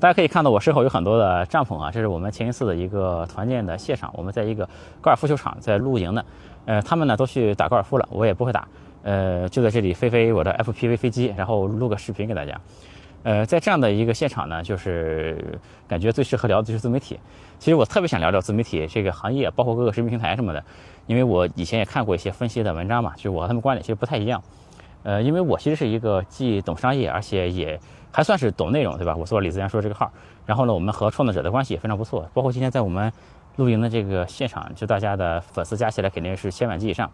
大家可以看到我身后有很多的帐篷啊，这是我们前一次的一个团建的现场。我们在一个高尔夫球场在露营呢，呃，他们呢都去打高尔夫了，我也不会打，呃，就在这里飞飞我的 FPV 飞机，然后录个视频给大家。呃，在这样的一个现场呢，就是感觉最适合聊的就是自媒体。其实我特别想聊聊自媒体这个行业，包括各个视频平台什么的，因为我以前也看过一些分析的文章嘛，就我和他们观点其实不太一样。呃，因为我其实是一个既懂商业，而且也还算是懂内容，对吧？我做李自然说这个号，然后呢，我们和创作者的关系也非常不错，包括今天在我们露营的这个现场，就大家的粉丝加起来肯定是千万级以上。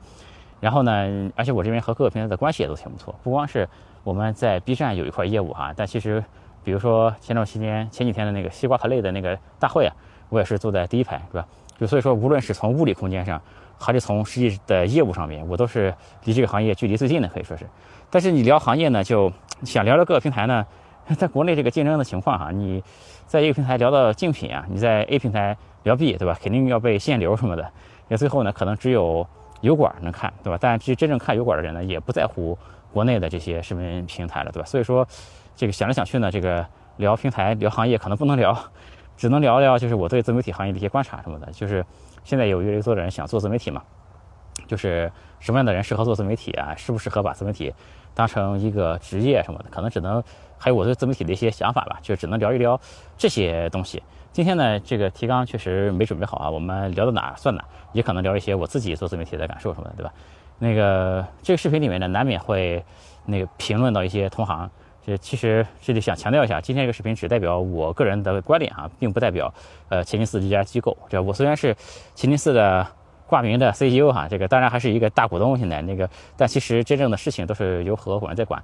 然后呢，而且我这边和各个平台的关系也都挺不错，不光是我们在 B 站有一块业务哈，但其实比如说前段时间前几天的那个西瓜和类的那个大会啊，我也是坐在第一排，是吧？就所以说，无论是从物理空间上，还是从实际的业务上面，我都是离这个行业距离最近的，可以说是。但是你聊行业呢，就想聊聊各个平台呢，在国内这个竞争的情况哈，你在一个平台聊到竞品啊，你在 A 平台聊 B，对吧？肯定要被限流什么的，那最后呢，可能只有。油管能看，对吧？但其实真正看油管的人呢，也不在乎国内的这些视频平台了，对吧？所以说，这个想来想去呢，这个聊平台、聊行业可能不能聊，只能聊聊就是我对自媒体行业的一些观察什么的。就是现在有越来越多的人想做自媒体嘛，就是什么样的人适合做自媒体啊？适不适合把自媒体当成一个职业什么的？可能只能还有我对自媒体的一些想法吧，就只能聊一聊这些东西。今天呢，这个提纲确实没准备好啊，我们聊到哪算哪，也可能聊一些我自己做自媒体的感受什么的，对吧？那个这个视频里面呢，难免会那个评论到一些同行，这其实这里想强调一下，今天这个视频只代表我个人的观点啊，并不代表呃乾清寺这家机构。这我虽然是乾清寺的挂名的 CEO 哈，这个当然还是一个大股东现在那个，但其实真正的事情都是由合伙人在管。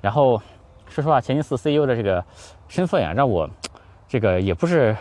然后说实话，乾清寺 CEO 的这个身份呀，让我 这个也不是。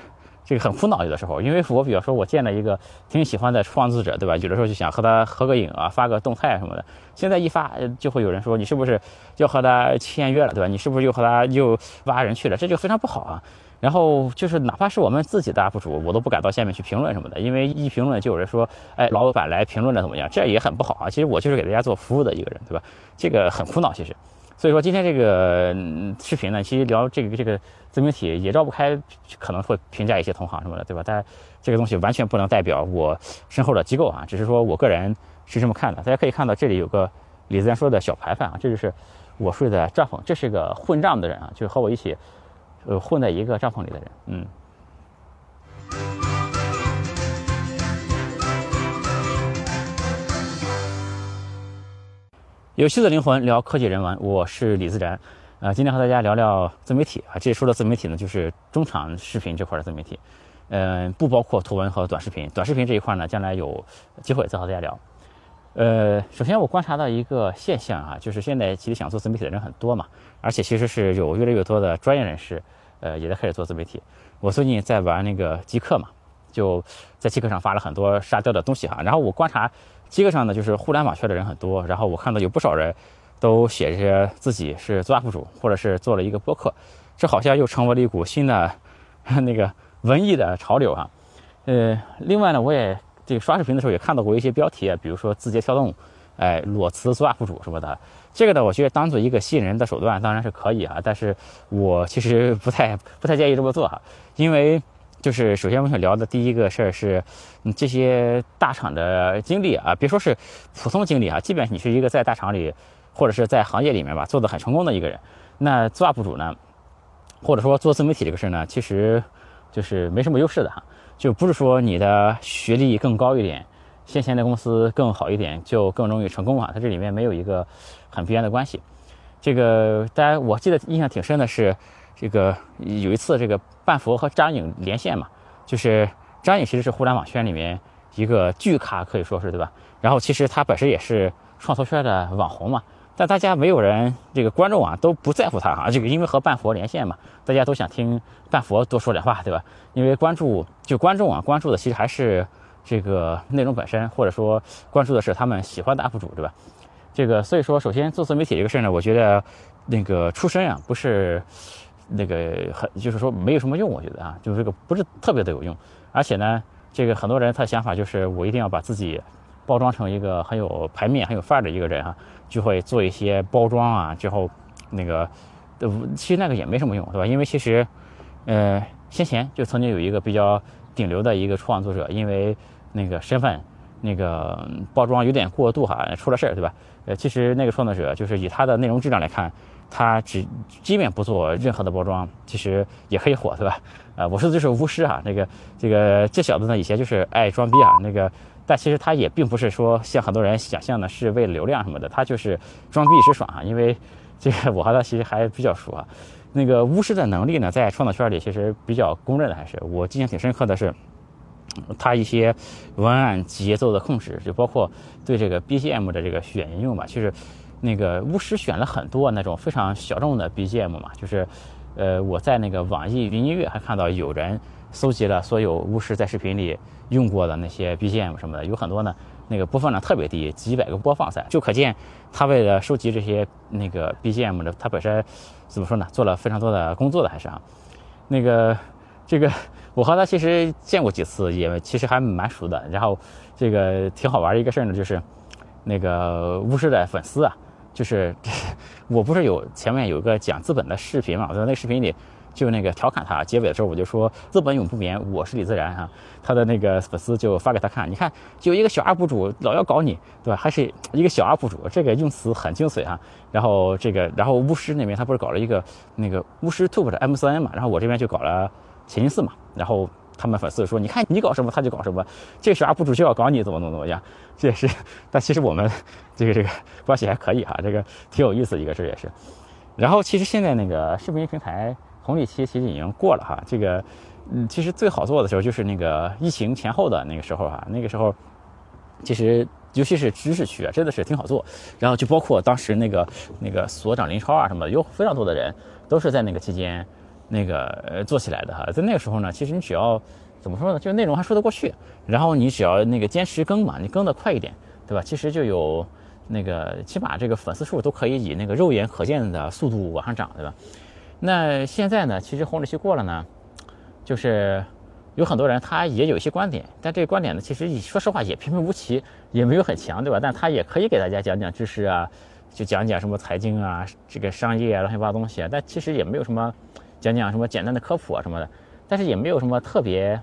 这个很苦恼，有的时候，因为我比方说，我见了一个挺喜欢的创作者，对吧？有的时候就想和他合个影啊，发个动态什么的。现在一发，就会有人说你是不是要和他签约了，对吧？你是不是又和他又挖人去了？这就非常不好啊。然后就是哪怕是我们自己的 UP 主，我都不敢到下面去评论什么的，因为一评论就有人说，哎，老板来评论了怎么样？这也很不好啊。其实我就是给大家做服务的一个人，对吧？这个很苦恼，其实。所以说今天这个视频呢，其实聊这个这个自媒体也绕不开，可能会评价一些同行什么的，对吧？但这个东西完全不能代表我身后的机构啊，只是说我个人是这么看的。大家可以看到这里有个李自然说的小牌牌啊，这就是我睡的帐篷，这是个混帐的人啊，就是和我一起呃混在一个帐篷里的人，嗯。有趣的灵魂聊科技人文，我是李自然，呃，今天和大家聊聊自媒体啊。这里说的自媒体呢，就是中长视频这块的自媒体，嗯，不包括图文和短视频。短视频这一块呢，将来有机会再和大家聊。呃，首先我观察到一个现象啊，就是现在其实想做自媒体的人很多嘛，而且其实是有越来越多的专业人士，呃，也在开始做自媒体。我最近在玩那个极客嘛，就在极客上发了很多沙雕的东西哈，然后我观察。基本上呢，就是互联网圈的人很多，然后我看到有不少人都写着自己是做 UP 主，或者是做了一个播客，这好像又成为了一股新的那个文艺的潮流啊。呃，另外呢，我也这个刷视频的时候也看到过一些标题啊，比如说字节跳动，哎，裸辞做 UP 主什么的。这个呢，我觉得当做一个吸引人的手段当然是可以啊，但是我其实不太不太建议这么做哈，因为。就是首先我想聊的第一个事儿是，你，这些大厂的经历啊，别说是普通经历啊，即便你是一个在大厂里或者是在行业里面吧做的很成功的一个人，那做 UP 主呢，或者说做自媒体这个事儿呢，其实就是没什么优势的哈，就不是说你的学历更高一点，先前的公司更好一点就更容易成功啊，它这里面没有一个很必然的关系。这个大家我记得印象挺深的是。这个有一次，这个半佛和张颖连线嘛，就是张颖其实是互联网圈里面一个巨咖，可以说是对吧？然后其实他本身也是创投圈的网红嘛，但大家没有人，这个观众啊都不在乎他哈，这个因为和半佛连线嘛，大家都想听半佛多说点话，对吧？因为关注就观众啊，关注的其实还是这个内容本身，或者说关注的是他们喜欢的 UP 主，对吧？这个所以说，首先做自媒体这个事儿呢，我觉得那个出身啊不是。那个很就是说没有什么用，我觉得啊，就是这个不是特别的有用，而且呢，这个很多人他的想法就是我一定要把自己包装成一个很有排面、很有范儿的一个人啊，就会做一些包装啊，之后那个，呃，其实那个也没什么用，对吧？因为其实呃，先前就曾经有一个比较顶流的一个创作者，因为那个身份、那个包装有点过度哈，出了事儿，对吧？呃，其实那个创作者就是以他的内容质量来看，他只即便不做任何的包装，其实也可以火，对吧？呃，我说的就是巫师哈，那个这个这小子呢，以前就是爱装逼啊，那个，但其实他也并不是说像很多人想象的是为了流量什么的，他就是装逼一时爽啊，因为这个我和他其实还比较熟啊。那个巫师的能力呢，在创作圈里其实比较公认的，还是我印象挺深刻的是，他一些文案节奏的控制，就包括对这个 BGM 的这个选应用吧。其实那个巫师选了很多那种非常小众的 BGM 嘛，就是呃我在那个网易云音乐还看到有人搜集了所有巫师在视频里用过的那些 BGM 什么的，有很多呢。那个播放量特别低，几百个播放噻，就可见他为了收集这些那个 BGM 的，他本身怎么说呢？做了非常多的工作的，还是啊。那个这个我和他其实见过几次，也其实还蛮熟的。然后这个挺好玩的一个事儿呢，就是那个巫师的粉丝啊，就是 我不是有前面有一个讲资本的视频嘛，我在那视频里。就那个调侃他，结尾的时候我就说资本永不眠，我是李自然哈。他的那个粉丝就发给他看，你看就一个小 UP 主老要搞你，对吧？还是一个小 UP 主，这个用词很精髓哈。然后这个，然后巫师那边他不是搞了一个那个巫师 Tube 的 M 三 N 嘛，然后我这边就搞了前进四嘛。然后他们粉丝说，你看你搞什么他就搞什么，这个小 UP 主就要搞你，怎么怎么怎么样？这也是，但其实我们这个这个关系还可以哈，这个挺有意思一个事也是。然后其实现在那个视频平台。红利期其实已经过了哈，这个，嗯，其实最好做的时候就是那个疫情前后的那个时候哈，那个时候，其实尤其是知识区啊，真的是挺好做。然后就包括当时那个那个所长林超啊什么的，有非常多的人都是在那个期间那个呃做起来的哈。在那个时候呢，其实你只要怎么说呢，就是内容还说得过去，然后你只要那个坚持更嘛，你更得快一点，对吧？其实就有那个起码这个粉丝数都可以以那个肉眼可见的速度往上涨，对吧？那现在呢？其实红利期过了呢，就是有很多人他也有一些观点，但这个观点呢，其实说实话也平平无奇，也没有很强，对吧？但他也可以给大家讲讲知识啊，就讲讲什么财经啊、这个商业啊、乱七八糟东西啊。但其实也没有什么讲讲什么简单的科普啊什么的，但是也没有什么特别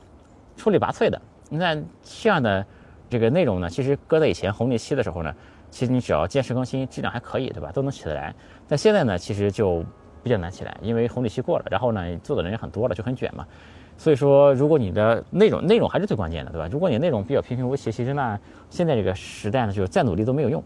出类拔萃的。那这样的这个内容呢，其实搁在以前红利期的时候呢，其实你只要坚持更新，质量还可以，对吧？都能起得来。但现在呢，其实就。比较难起来，因为红利期过了，然后呢，做的人也很多了，就很卷嘛。所以说，如果你的内容内容还是最关键的，对吧？如果你内容比较平平无奇，其实那，现在这个时代呢，就是再努力都没有用。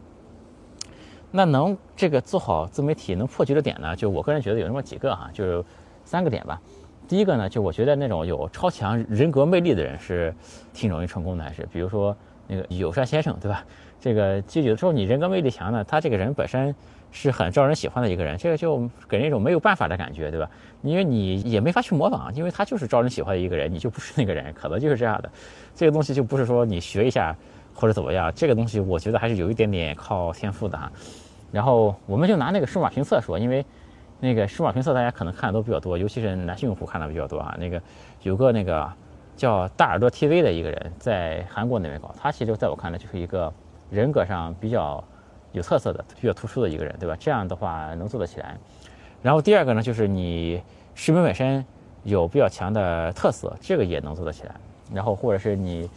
那能这个做好自媒体能破局的点呢，就我个人觉得有那么几个哈，就是三个点吧。第一个呢，就我觉得那种有超强人格魅力的人是挺容易成功的，还是比如说那个友善先生，对吧？这个就有的时候你人格魅力强呢，他这个人本身。是很招人喜欢的一个人，这个就给人一种没有办法的感觉，对吧？因为你也没法去模仿，因为他就是招人喜欢的一个人，你就不是那个人，可能就是这样的。这个东西就不是说你学一下或者怎么样，这个东西我觉得还是有一点点靠天赋的哈。然后我们就拿那个数码评测说，因为那个数码评测大家可能看的都比较多，尤其是男性用户看的比较多啊。那个有个那个叫大耳朵 TV 的一个人在韩国那边搞，他其实在我看来就是一个人格上比较。有特色的、比较突出的一个人，对吧？这样的话能做得起来。然后第二个呢，就是你视频本身有比较强的特色，这个也能做得起来。然后或者是你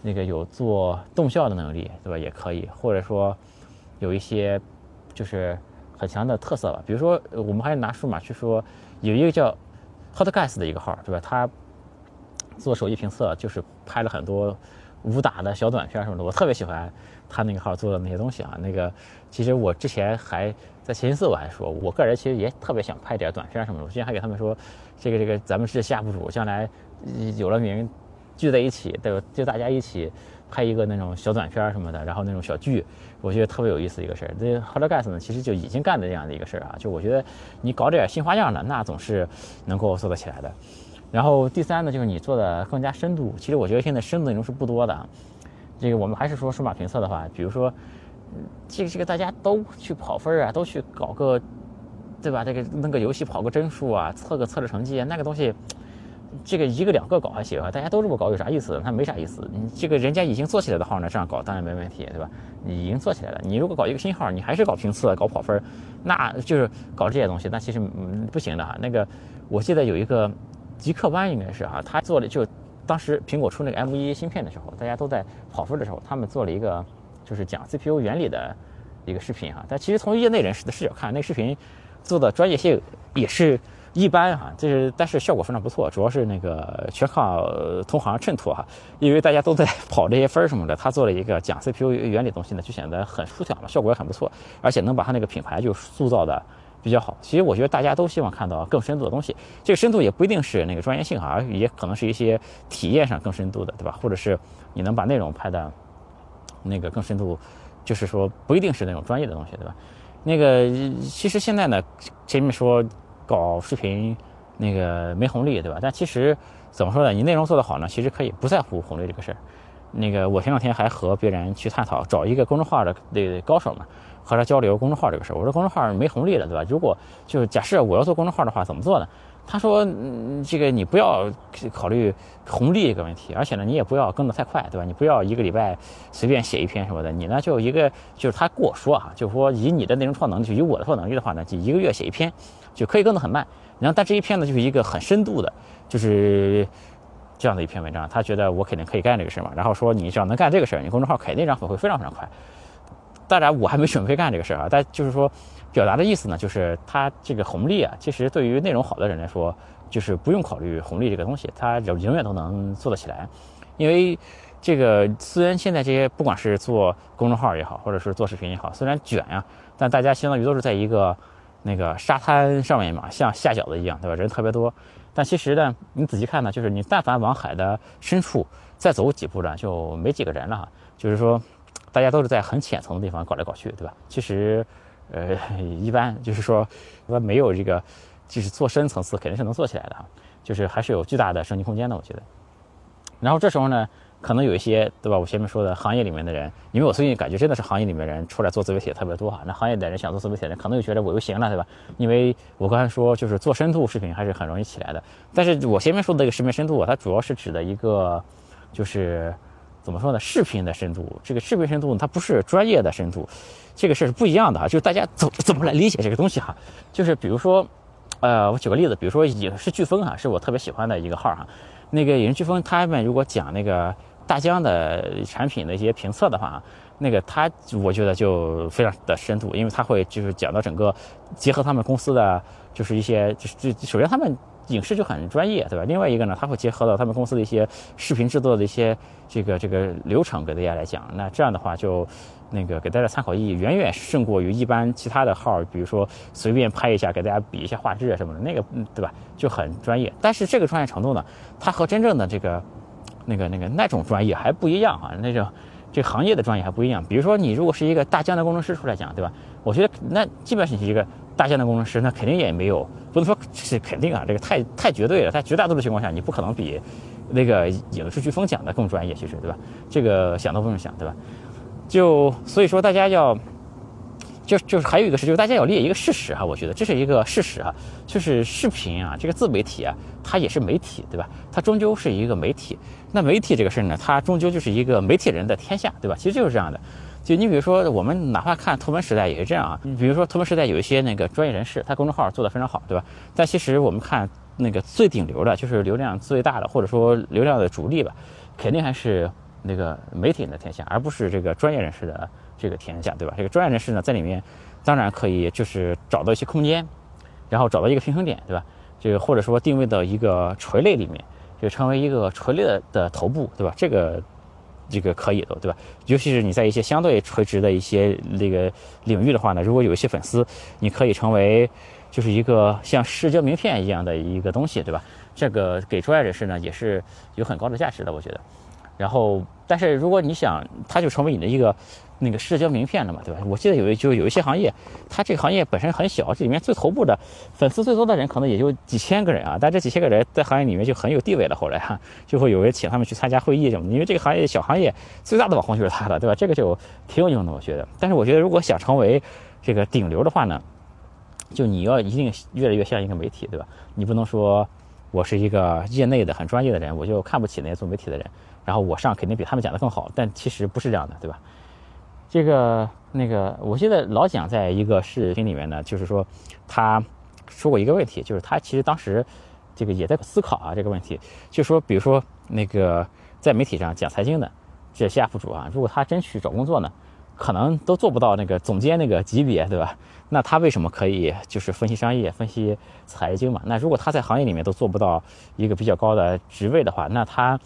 那个有做动效的能力，对吧？也可以。或者说有一些就是很强的特色吧。比如说，我们还拿数码去说，有一个叫 Hot Gas 的一个号，对吧？他做手机评测，就是拍了很多武打的小短片什么的，我特别喜欢。他那个号做的那些东西啊，那个其实我之前还在前一次我还说，我个人其实也特别想拍点短片什么的。我之前还给他们说，这个这个咱们是下部主，将来有了名聚在一起，对？就大家一起拍一个那种小短片什么的，然后那种小剧，我觉得特别有意思一个事儿。这 Hot Gas 呢，其实就已经干的这样的一个事儿啊。就我觉得你搞点新花样的，那总是能够做得起来的。然后第三呢，就是你做的更加深度。其实我觉得现在深度内容是不多的。这个我们还是说数码评测的话，比如说，这个这个大家都去跑分啊，都去搞个，对吧？这个那个游戏跑个帧数啊，测个测试成绩啊，那个东西，这个一个两个搞还行啊，大家都这么搞有啥意思？他没啥意思。你这个人家已经做起来的号呢，这样搞当然没问题，对吧？你已经做起来了，你如果搞一个新号，你还是搞评测、搞跑分，那就是搞这些东西，那其实嗯不行的哈。那个我记得有一个极客湾应该是啊，他做了就当时苹果出那个 M1 芯片的时候，大家都在跑分的时候，他们做了一个就是讲 CPU 原理的一个视频哈。但其实从业内人士的视角看，那个视频做的专业性也是。一般哈，就是但是效果非常不错，主要是那个全靠同行衬托哈，因为大家都在跑这些分儿什么的，他做了一个讲 CPU 原理东西呢，就显得很出挑了，效果也很不错，而且能把他那个品牌就塑造的比较好。其实我觉得大家都希望看到更深度的东西，这个深度也不一定是那个专业性啊，也可能是一些体验上更深度的，对吧？或者是你能把内容拍的，那个更深度，就是说不一定是那种专业的东西，对吧？那个其实现在呢，前面说。搞视频，那个没红利，对吧？但其实怎么说呢？你内容做得好呢，其实可以不在乎红利这个事儿。那个我前两天还和别人去探讨，找一个公众号的高手嘛，和他交流公众号这个事儿。我说公众号没红利了，对吧？如果就是假设我要做公众号的话，怎么做呢？他说，嗯这个你不要考虑红利这个问题，而且呢，你也不要跟得太快，对吧？你不要一个礼拜随便写一篇什么的，你呢就一个就是他跟我说啊，就是说以你的内容创能力，就以我的创能力的话呢，就一个月写一篇。就可以更得很慢，然后但这一篇呢，就是一个很深度的，就是这样的一篇文章。他觉得我肯定可以干这个事儿嘛，然后说你只要能干这个事儿，你公众号肯定涨粉会非常非常快。当然我还没准备干这个事儿啊，但就是说表达的意思呢，就是他这个红利啊，其实对于内容好的人来说，就是不用考虑红利这个东西，他永永远都能做得起来。因为这个虽然现在这些不管是做公众号也好，或者是做视频也好，虽然卷呀，但大家相当于都是在一个。那个沙滩上面嘛，像下饺子一样，对吧？人特别多，但其实呢，你仔细看呢，就是你但凡往海的深处再走几步呢，就没几个人了哈。就是说，大家都是在很浅层的地方搞来搞去，对吧？其实，呃，一般就是说，没有这个，就是做深层次肯定是能做起来的哈。就是还是有巨大的升级空间的，我觉得。然后这时候呢。可能有一些，对吧？我前面说的行业里面的人，因为我最近感觉真的是行业里面人出来做自媒体特别多哈。那行业的人想做自媒体的人，可能就觉得我又行了，对吧？因为我刚才说，就是做深度视频还是很容易起来的。但是我前面说的这个视频深度，它主要是指的一个，就是怎么说呢？视频的深度，这个视频深度它不是专业的深度，这个事儿是不一样的啊。就是大家怎怎么来理解这个东西哈？就是比如说，呃，我举个例子，比如说影视飓风哈，是我特别喜欢的一个号哈。那个影视飓风他们如果讲那个。大疆的产品的一些评测的话，那个他我觉得就非常的深度，因为他会就是讲到整个结合他们公司的就是一些就是首先他们影视就很专业，对吧？另外一个呢，他会结合到他们公司的一些视频制作的一些这个这个流程给大家来讲，那这样的话就那个给大家参考意义远远胜过于一般其他的号，比如说随便拍一下给大家比一下画质啊什么的，那个对吧？就很专业。但是这个专业程度呢，它和真正的这个。那个、那个、那种专业还不一样啊，那种这行业的专业还不一样。比如说，你如果是一个大疆的工程师出来讲，对吧？我觉得那基本上是一个大疆的工程师，那肯定也没有，不能说是肯定啊，这个太太绝对了。在绝大多数情况下，你不可能比那个影视飓风讲的更专业，其实，对吧？这个想都不用想，对吧？就所以说，大家要。就就是还有一个是，就是大家要列一个事实哈，我觉得这是一个事实哈，就是视频啊，这个自媒体啊，它也是媒体，对吧？它终究是一个媒体。那媒体这个事儿呢，它终究就是一个媒体人的天下，对吧？其实就是这样的。就你比如说，我们哪怕看图文时代也是这样啊。你比如说图文时代有一些那个专业人士，他公众号做得非常好，对吧？但其实我们看那个最顶流的，就是流量最大的，或者说流量的主力吧，肯定还是那个媒体人的天下，而不是这个专业人士的。这个天下，对吧？这个专业人士呢，在里面当然可以就是找到一些空间，然后找到一个平衡点，对吧？这个或者说定位到一个垂类里面，就成为一个垂类的的头部，对吧？这个这个可以的，对吧？尤其是你在一些相对垂直的一些那个领域的话呢，如果有一些粉丝，你可以成为就是一个像社交名片一样的一个东西，对吧？这个给专业人士呢也是有很高的价值的，我觉得。然后，但是如果你想，它就成为你的一个。那个社交名片了嘛，对吧？我记得有一就有一些行业，它这个行业本身很小，这里面最头部的粉丝最多的人可能也就几千个人啊，但这几千个人在行业里面就很有地位了。后来哈，就会有人请他们去参加会议什么的，因为这个行业小行业最大的网红就是他了，对吧？这个就挺有用的，我觉得。但是我觉得如果想成为这个顶流的话呢，就你要一定越来越像一个媒体，对吧？你不能说我是一个业内的很专业的人，我就看不起那些做媒体的人，然后我上肯定比他们讲的更好，但其实不是这样的，对吧？这个那个，我记得老蒋在一个视频里面呢，就是说，他说过一个问题，就是他其实当时这个也在思考啊这个问题，就说比如说那个在媒体上讲财经的这些 UP 主啊，如果他真去找工作呢，可能都做不到那个总监那个级别，对吧？那他为什么可以就是分析商业、分析财经嘛？那如果他在行业里面都做不到一个比较高的职位的话，那他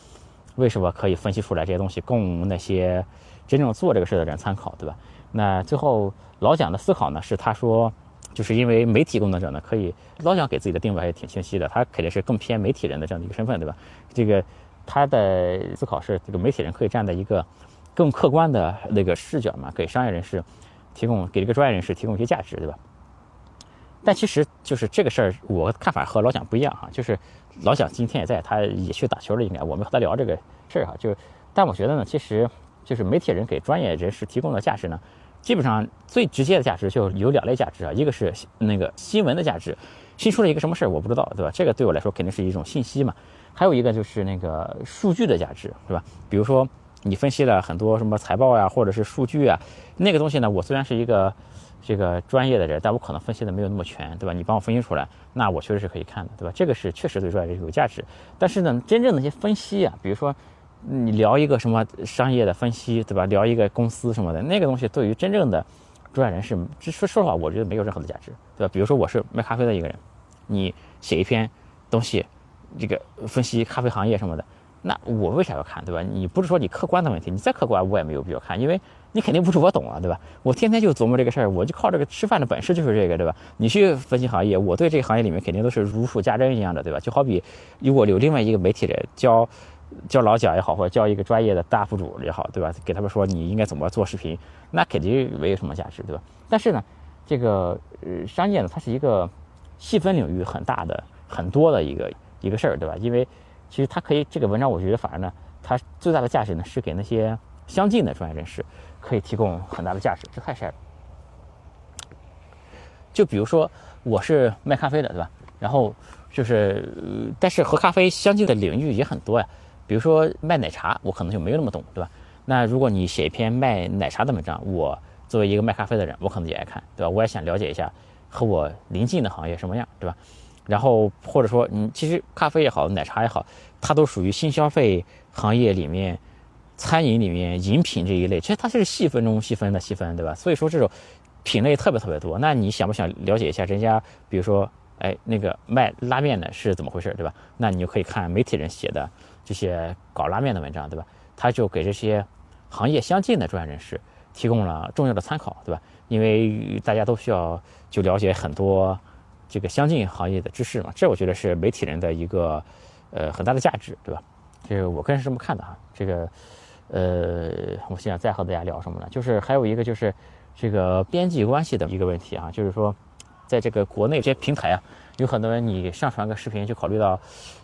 为什么可以分析出来这些东西供那些真正做这个事的人参考，对吧？那最后老蒋的思考呢，是他说。就是因为媒体工作者呢，可以老蒋给自己的定位还挺清晰的，他肯定是更偏媒体人的这样的一个身份，对吧？这个他的思考是，这个媒体人可以站在一个更客观的那个视角嘛，给商业人士提供，给这个专业人士提供一些价值，对吧？但其实就是这个事儿，我看法和老蒋不一样哈，就是老蒋今天也在，他也去打球了，应该我们和他聊这个事儿哈，就但我觉得呢，其实就是媒体人给专业人士提供的价值呢。基本上最直接的价值就有两类价值啊，一个是那个新闻的价值，新出了一个什么事儿我不知道，对吧？这个对我来说肯定是一种信息嘛。还有一个就是那个数据的价值，对吧？比如说你分析了很多什么财报呀，或者是数据啊，那个东西呢，我虽然是一个这个专业的人，但我可能分析的没有那么全，对吧？你帮我分析出来，那我确实是可以看的，对吧？这个是确实对专业人有价值。但是呢，真正的一些分析啊，比如说。你聊一个什么商业的分析，对吧？聊一个公司什么的，那个东西对于真正的专业人士，这说说实话，我觉得没有任何的价值，对吧？比如说我是卖咖啡的一个人，你写一篇东西，这个分析咖啡行业什么的，那我为啥要看，对吧？你不是说你客观的问题，你再客观我也没有必要看，因为你肯定不是我懂啊，对吧？我天天就琢磨这个事儿，我就靠这个吃饭的本事就是这个，对吧？你去分析行业，我对这个行业里面肯定都是如数家珍一样的，对吧？就好比如果有另外一个媒体人教。教老蒋也好，或者教一个专业的大 UP 主也好，对吧？给他们说你应该怎么做视频，那肯定没有什么价值，对吧？但是呢，这个呃商业呢，它是一个细分领域很大的、很多的一个一个事儿，对吧？因为其实它可以这个文章，我觉得反而呢，它最大的价值呢，是给那些相近的专业人士可以提供很大的价值。这太晒了。就比如说我是卖咖啡的，对吧？然后就是，但是和咖啡相近的领域也很多呀。比如说卖奶茶，我可能就没有那么懂，对吧？那如果你写一篇卖奶茶的文章，我作为一个卖咖啡的人，我可能也爱看，对吧？我也想了解一下和我临近的行业什么样，对吧？然后或者说，嗯其实咖啡也好，奶茶也好，它都属于新消费行业里面、餐饮里面饮品这一类，其实它是细分中细分的细分，对吧？所以说这种品类特别特别多。那你想不想了解一下人家，比如说，哎，那个卖拉面的是怎么回事，对吧？那你就可以看媒体人写的。这些搞拉面的文章，对吧？他就给这些行业相近的专业人士提供了重要的参考，对吧？因为大家都需要就了解很多这个相近行业的知识嘛，这我觉得是媒体人的一个呃很大的价值，对吧？这个我个人是这么看的哈。这个呃，我现在再和大家聊什么呢？就是还有一个就是这个边际关系的一个问题啊，就是说在这个国内这些平台啊。有很多人，你上传个视频就考虑到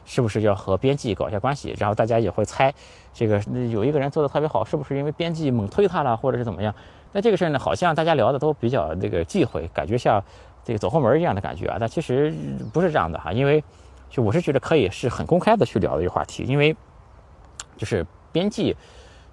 是不是要和编辑搞一下关系，然后大家也会猜，这个有一个人做的特别好，是不是因为编辑猛推他了，或者是怎么样？那这个事儿呢，好像大家聊的都比较那个忌讳，感觉像这个走后门一样的感觉啊。但其实不是这样的哈，因为就我是觉得可以是很公开的去聊的一个话题，因为就是编辑，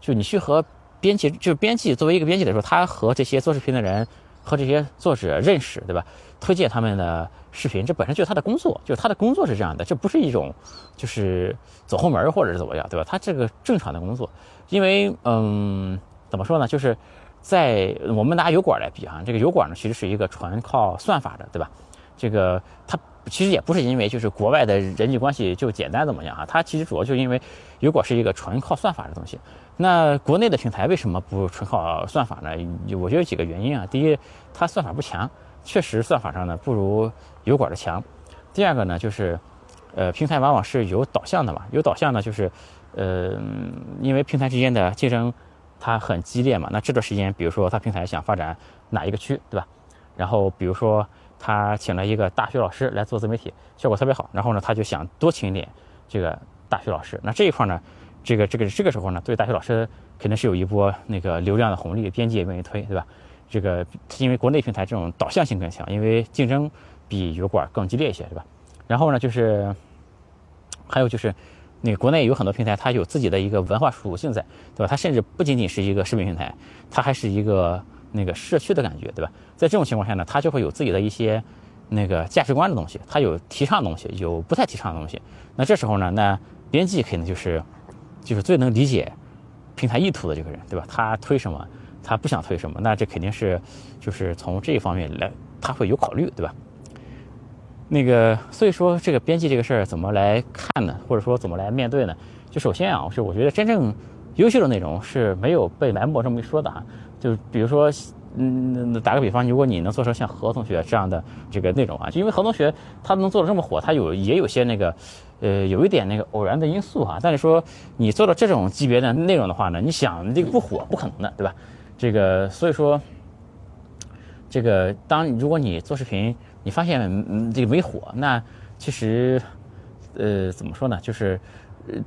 就你去和编辑，就是编辑作为一个编辑来说，他和这些做视频的人。和这些作者认识，对吧？推荐他们的视频，这本身就是他的工作，就是他的工作是这样的，这不是一种就是走后门或者是怎么样，对吧？他这个正常的工作，因为嗯，怎么说呢？就是在我们拿油管来比啊，这个油管呢其实是一个纯靠算法的，对吧？这个它其实也不是因为就是国外的人际关系就简单怎么样啊？它其实主要就因为油管是一个纯靠算法的东西。那国内的平台为什么不纯靠算法呢？我觉得有几个原因啊。第一，它算法不强，确实算法上呢不如油管的强。第二个呢，就是，呃，平台往往是有导向的嘛，有导向呢就是，呃，因为平台之间的竞争它很激烈嘛。那这段时间，比如说它平台想发展哪一个区，对吧？然后比如说他请了一个大学老师来做自媒体，效果特别好，然后呢他就想多请一点这个大学老师。那这一块呢？这个这个这个时候呢，对大学老师肯定是有一波那个流量的红利，编辑也愿意推，对吧？这个因为国内平台这种导向性更强，因为竞争比油管更激烈一些，对吧？然后呢，就是还有就是那个国内有很多平台，它有自己的一个文化属性在，对吧？它甚至不仅仅是一个视频平台，它还是一个那个社区的感觉，对吧？在这种情况下呢，它就会有自己的一些那个价值观的东西，他有提倡的东西，有不太提倡的东西。那这时候呢，那编辑肯定就是就是最能理解平台意图的这个人，对吧？他推什么，他不想推什么，那这肯定是就是从这一方面来，他会有考虑，对吧？那个，所以说这个编辑这个事儿怎么来看呢？或者说怎么来面对呢？就首先啊，是我觉得真正优秀的内容是没有被埋没这么一说的啊。就比如说，嗯，打个比方，如果你能做成像何同学这样的这个内容啊，就因为何同学他能做的这么火，他有也有些那个，呃，有一点那个偶然的因素哈。但是说你做到这种级别的内容的话呢，你想这个不火不可能的，对吧？这个所以说，这个当如果你做视频。你发现嗯这个没火，那其实，呃怎么说呢？就是，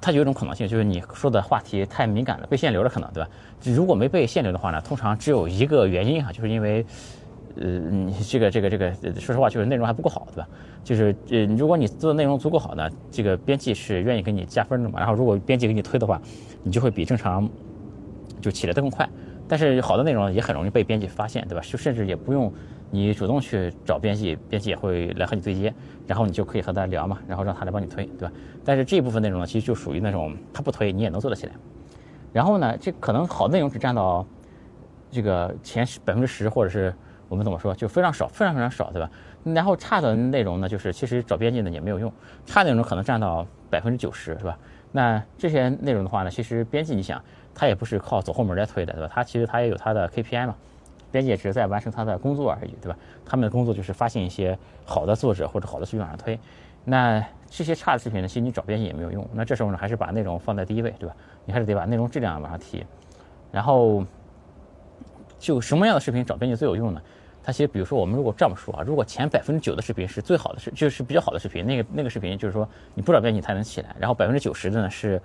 它有一种可能性，就是你说的话题太敏感了，被限流了可能，对吧？如果没被限流的话呢，通常只有一个原因哈，就是因为，呃你这个这个这个，说实话就是内容还不够好，对吧？就是呃如果你做的内容足够好呢，这个编辑是愿意给你加分的嘛。然后如果编辑给你推的话，你就会比正常就起来的更快。但是好的内容也很容易被编辑发现，对吧？就甚至也不用。你主动去找编辑，编辑也会来和你对接，然后你就可以和他聊嘛，然后让他来帮你推，对吧？但是这一部分内容呢，其实就属于那种他不推你也能做得起来。然后呢，这可能好内容只占到这个前十百分之十，或者是我们怎么说，就非常少，非常非常少，对吧？然后差的内容呢，就是其实找编辑呢也没有用，差内容可能占到百分之九十，是吧？那这些内容的话呢，其实编辑你想，他也不是靠走后门来推的，对吧？他其实他也有他的 KPI 嘛。编辑也只是在完成他的工作而已，对吧？他们的工作就是发现一些好的作者或者好的视频往上推。那这些差的视频呢，其实你找编辑也没有用。那这时候呢，还是把内容放在第一位，对吧？你还是得把内容质量往上提。然后，就什么样的视频找编辑最有用呢？它其实，比如说我们如果这么说啊，如果前百分之九的视频是最好的视，就是比较好的视频，那个那个视频就是说你不找编辑才能起来。然后百分之九十的呢是。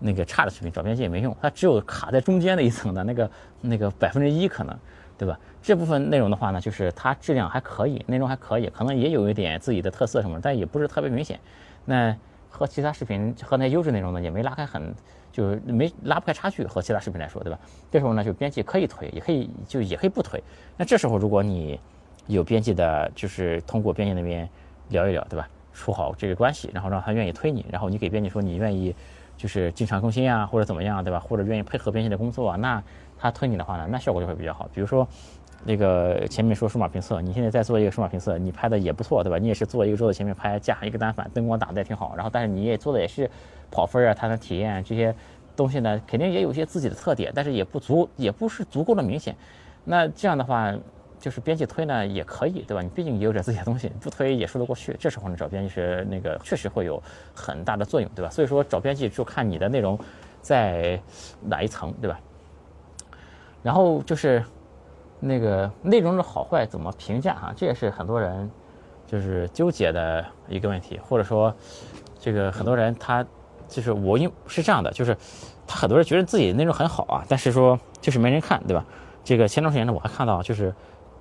那个差的视频找编辑也没用，它只有卡在中间的一层的那个那个百分之一可能，对吧？这部分内容的话呢，就是它质量还可以，内容还可以，可能也有一点自己的特色什么，但也不是特别明显。那和其他视频和那优质内容呢，也没拉开很，就是没拉不开差距和其他视频来说，对吧？这时候呢，就编辑可以推，也可以就也可以不推。那这时候如果你有编辑的，就是通过编辑那边聊一聊，对吧？处好这个关系，然后让他愿意推你，然后你给编辑说你愿意。就是经常更新啊，或者怎么样，对吧？或者愿意配合编辑的工作啊，那他推你的话呢，那效果就会比较好。比如说，那个前面说数码评测，你现在在做一个数码评测，你拍的也不错，对吧？你也是坐一个桌子前面拍，架一个单反，灯光打的也挺好。然后，但是你也做的也是跑分啊，它的体验这些东西呢，肯定也有一些自己的特点，但是也不足，也不是足够的明显。那这样的话。就是编辑推呢也可以，对吧？你毕竟也有点自己的东西，不推也说得过去。这时候呢，找编辑是那个确实会有很大的作用，对吧？所以说找编辑就看你的内容在哪一层，对吧？然后就是那个内容的好坏怎么评价啊？这也是很多人就是纠结的一个问题，或者说这个很多人他就是我因是这样的，就是他很多人觉得自己内容很好啊，但是说就是没人看，对吧？这个前段时间呢，我还看到就是。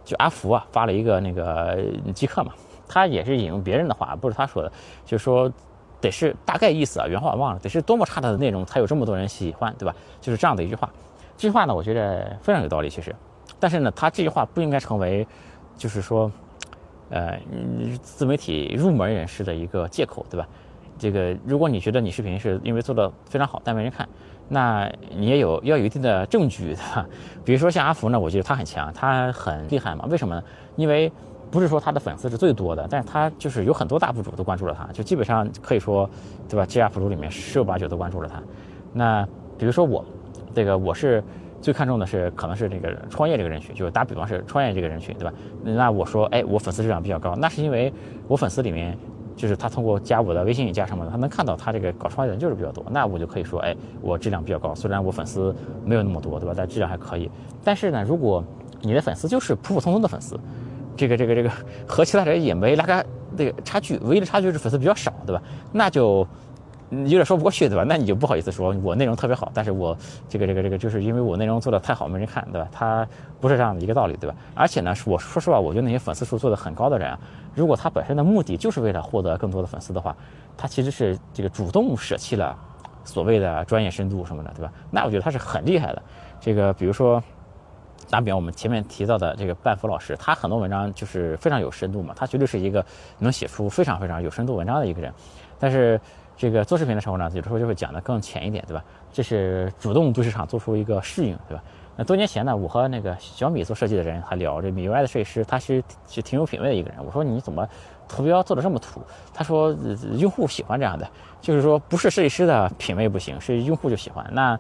就阿福啊发了一个那个即刻嘛，他也是引用别人的话，不是他说的，就是说得是大概意思啊，原话忘了，得是多么差的内容才有这么多人喜欢，对吧？就是这样的一句话。这句话呢，我觉得非常有道理，其实。但是呢，他这句话不应该成为，就是说，呃，自媒体入门人士的一个借口，对吧？这个，如果你觉得你视频是因为做的非常好，但没人看。那你也有要有一定的证据，对吧？比如说像阿福呢，我觉得他很强，他很厉害嘛。为什么呢？因为不是说他的粉丝是最多的，但是他就是有很多大博主都关注了他，就基本上可以说，对吧？G UP 主里面十有八九都关注了他。那比如说我，这个我是最看重的是可能是这个创业这个人群，就是打比方是创业这个人群，对吧？那我说，哎，我粉丝质量比较高，那是因为我粉丝里面。就是他通过加我的微信加什么的，他能看到他这个搞创业的人就是比较多，那我就可以说，哎，我质量比较高。虽然我粉丝没有那么多，对吧？但质量还可以。但是呢，如果你的粉丝就是普普通通的粉丝，这个这个这个 和其他人也没拉开这个差距，唯一的差距是粉丝比较少，对吧？那就。有点说不过去，对吧？那你就不好意思说我内容特别好，但是我这个这个这个就是因为我内容做的太好没人看，对吧？他不是这样的一个道理，对吧？而且呢，我说实话，我觉得那些粉丝数做的很高的人啊，如果他本身的目的就是为了获得更多的粉丝的话，他其实是这个主动舍弃了所谓的专业深度什么的，对吧？那我觉得他是很厉害的。这个比如说，打比方，我们前面提到的这个半福老师，他很多文章就是非常有深度嘛，他绝对是一个能写出非常非常有深度文章的一个人。但是这个做视频的时候呢，有的时候就会讲的更浅一点，对吧？这是主动对市场做出一个适应，对吧？那多年前呢，我和那个小米做设计的人还聊，这米 UI 的设计师他是是挺有品位的一个人。我说你怎么图标做的这么土？他说用户喜欢这样的，就是说不是设计师的品位不行，是用户就喜欢。那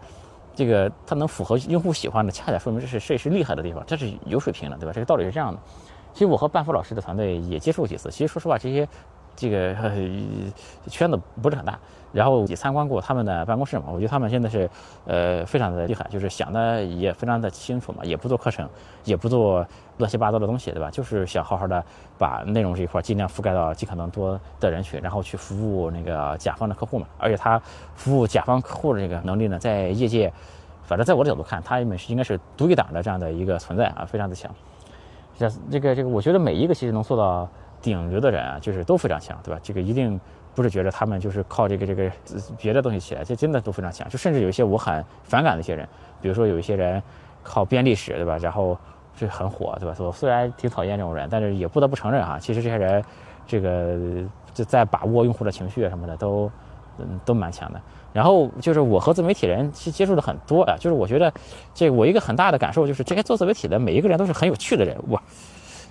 这个他能符合用户喜欢的，恰恰说明这是设计师厉害的地方，这是有水平的，对吧？这个道理是这样的。其实我和半福老师的团队也接触几次，其实说实话，这些。这个圈子不是很大，然后也参观过他们的办公室嘛，我觉得他们现在是，呃，非常的厉害，就是想的也非常的清楚嘛，也不做课程，也不做乱七八糟的东西，对吧？就是想好好的把内容这一块尽量覆盖到尽可能多的人群，然后去服务那个甲方的客户嘛。而且他服务甲方客户的这个能力呢，在业界，反正在我的角度看，他们是应该是独一档的这样的一个存在啊，非常的强。这这个这个，我觉得每一个其实能做到。顶流的人啊，就是都非常强，对吧？这个一定不是觉得他们就是靠这个这个别的东西起来，这真的都非常强。就甚至有一些我很反感的一些人，比如说有一些人靠编历史，对吧？然后是很火，对吧？我虽然挺讨厌这种人，但是也不得不承认哈，其实这些人这个就在把握用户的情绪啊什么的都嗯都蛮强的。然后就是我和自媒体人其实接触的很多啊，就是我觉得这我一个很大的感受就是这些做自媒体的每一个人都是很有趣的人，哇。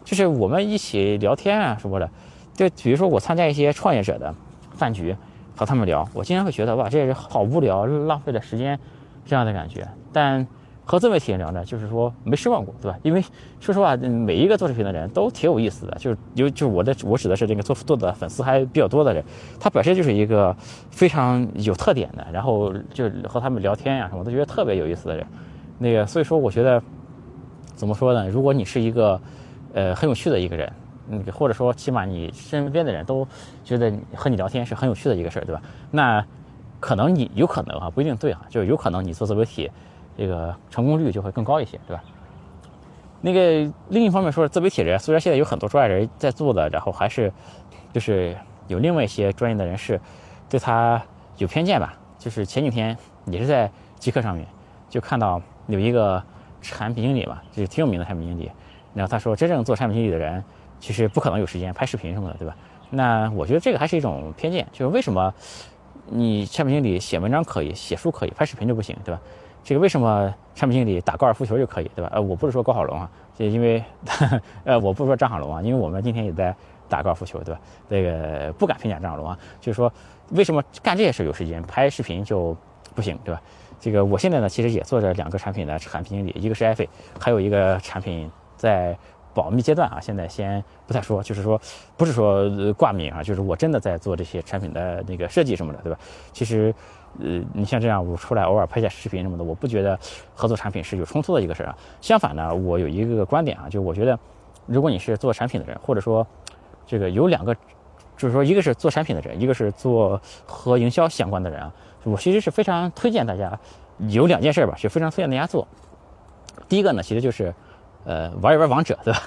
就是我们一起聊天啊什么的，就比如说我参加一些创业者的饭局，和他们聊，我经常会觉得哇，这人好无聊，浪费了时间，这样的感觉。但和自媒体人聊呢，就是说没失望过，对吧？因为说实话，每一个做视频的人都挺有意思的，就是有就是我的我指的是这个做做的粉丝还比较多的人，他本身就是一个非常有特点的，然后就和他们聊天呀什么，都觉得特别有意思的人。那个所以说，我觉得怎么说呢？如果你是一个呃，很有趣的一个人，嗯或者说起码你身边的人都觉得和你聊天是很有趣的一个事儿，对吧？那可能你有可能啊，不一定对啊，就是有可能你做自媒体，这个成功率就会更高一些，对吧？那个另一方面说，自媒体人虽然现在有很多专业人在做的，然后还是就是有另外一些专业的人士对他有偏见吧。就是前几天也是在极客上面就看到有一个产品经理吧，就是挺有名的产品经理。然后他说，真正做产品经理的人，其实不可能有时间拍视频什么的，对吧？那我觉得这个还是一种偏见，就是为什么你产品经理写文章可以，写书可以，拍视频就不行，对吧？这个为什么产品经理打高尔夫球就可以，对吧？呃，我不是说高晓龙啊，就因为，呃，我不是说张小龙啊，因为我们今天也在打高尔夫球，对吧？那个不敢评价张小龙啊，就是说为什么干这些事有时间，拍视频就不行，对吧？这个我现在呢，其实也做着两个产品的产品经理，一个是艾菲，还有一个产品。在保密阶段啊，现在先不太说，就是说不是说挂名啊，就是我真的在做这些产品的那个设计什么的，对吧？其实，呃，你像这样我出来偶尔拍下视频什么的，我不觉得合作产品是有冲突的一个事儿啊。相反呢，我有一个观点啊，就我觉得，如果你是做产品的人，或者说这个有两个，就是说一个是做产品的人，一个是做和营销相关的人啊，我其实是非常推荐大家有两件事吧，是非常推荐大家做。第一个呢，其实就是。呃，玩一玩王者，对吧？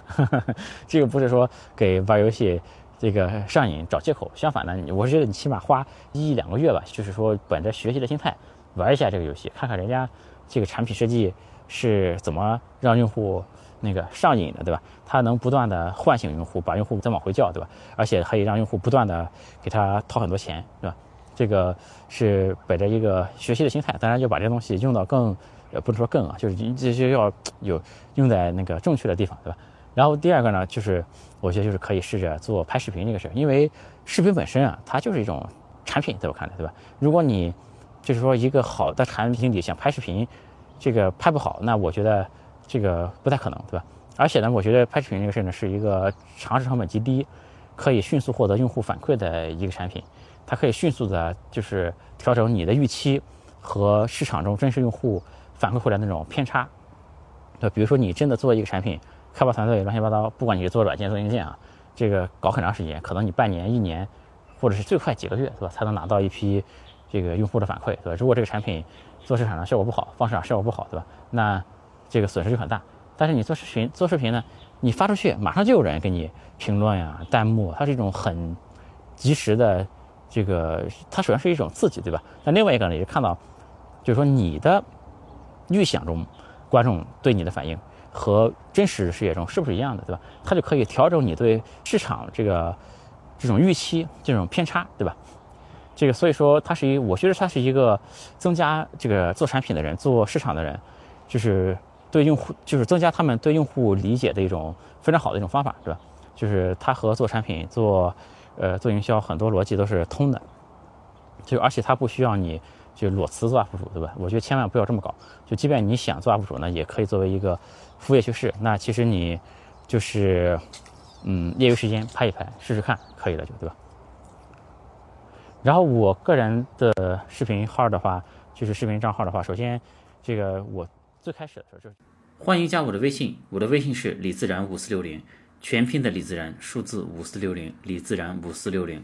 这个不是说给玩游戏这个上瘾找借口，相反呢，我觉得你起码花一两个月吧，就是说本着学习的心态玩一下这个游戏，看看人家这个产品设计是怎么让用户那个上瘾的，对吧？它能不断的唤醒用户，把用户再往回叫，对吧？而且可以让用户不断的给他掏很多钱，对吧？这个是本着一个学习的心态，当然就把这东西用到更。呃，不能说更啊，就是这些要有用在那个正确的地方，对吧？然后第二个呢，就是我觉得就是可以试着做拍视频这个事儿，因为视频本身啊，它就是一种产品，在我看来，对吧？如果你就是说一个好的产品经理想拍视频，这个拍不好，那我觉得这个不太可能，对吧？而且呢，我觉得拍视频这个事儿呢，是一个尝试成本极低，可以迅速获得用户反馈的一个产品，它可以迅速的，就是调整你的预期和市场中真实用户。反馈回来那种偏差，对，比如说你真的做一个产品，开发团队乱七八糟，不管你是做软件做硬件啊，这个搞很长时间，可能你半年、一年，或者是最快几个月，对吧，才能拿到一批这个用户的反馈，对吧？如果这个产品做市场上效果不好，放市场效果不好，对吧？那这个损失就很大。但是你做视频，做视频呢，你发出去，马上就有人给你评论呀、弹幕，它是一种很及时的这个，它首先是一种刺激，对吧？那另外一个呢，也看到，就是说你的。预想中，观众对你的反应和真实世界中是不是一样的，对吧？它就可以调整你对市场这个这种预期这种偏差，对吧？这个所以说它是一，我觉得它是一个增加这个做产品的人、做市场的人，就是对用户就是增加他们对用户理解的一种非常好的一种方法，对吧？就是它和做产品、做呃做营销很多逻辑都是通的，就而且它不需要你。就裸辞做 UP 主，对吧？我觉得千万不要这么搞。就即便你想做 UP 主呢，也可以作为一个副业去试。那其实你就是，嗯，业余时间拍一拍，试试看，可以了，就对吧？然后我个人的视频号的话，就是视频账号的话，首先这个我最开始的时候就是欢迎加我的微信，我的微信是李自然五四六零，全拼的李自然，数字五四六零，李自然五四六零。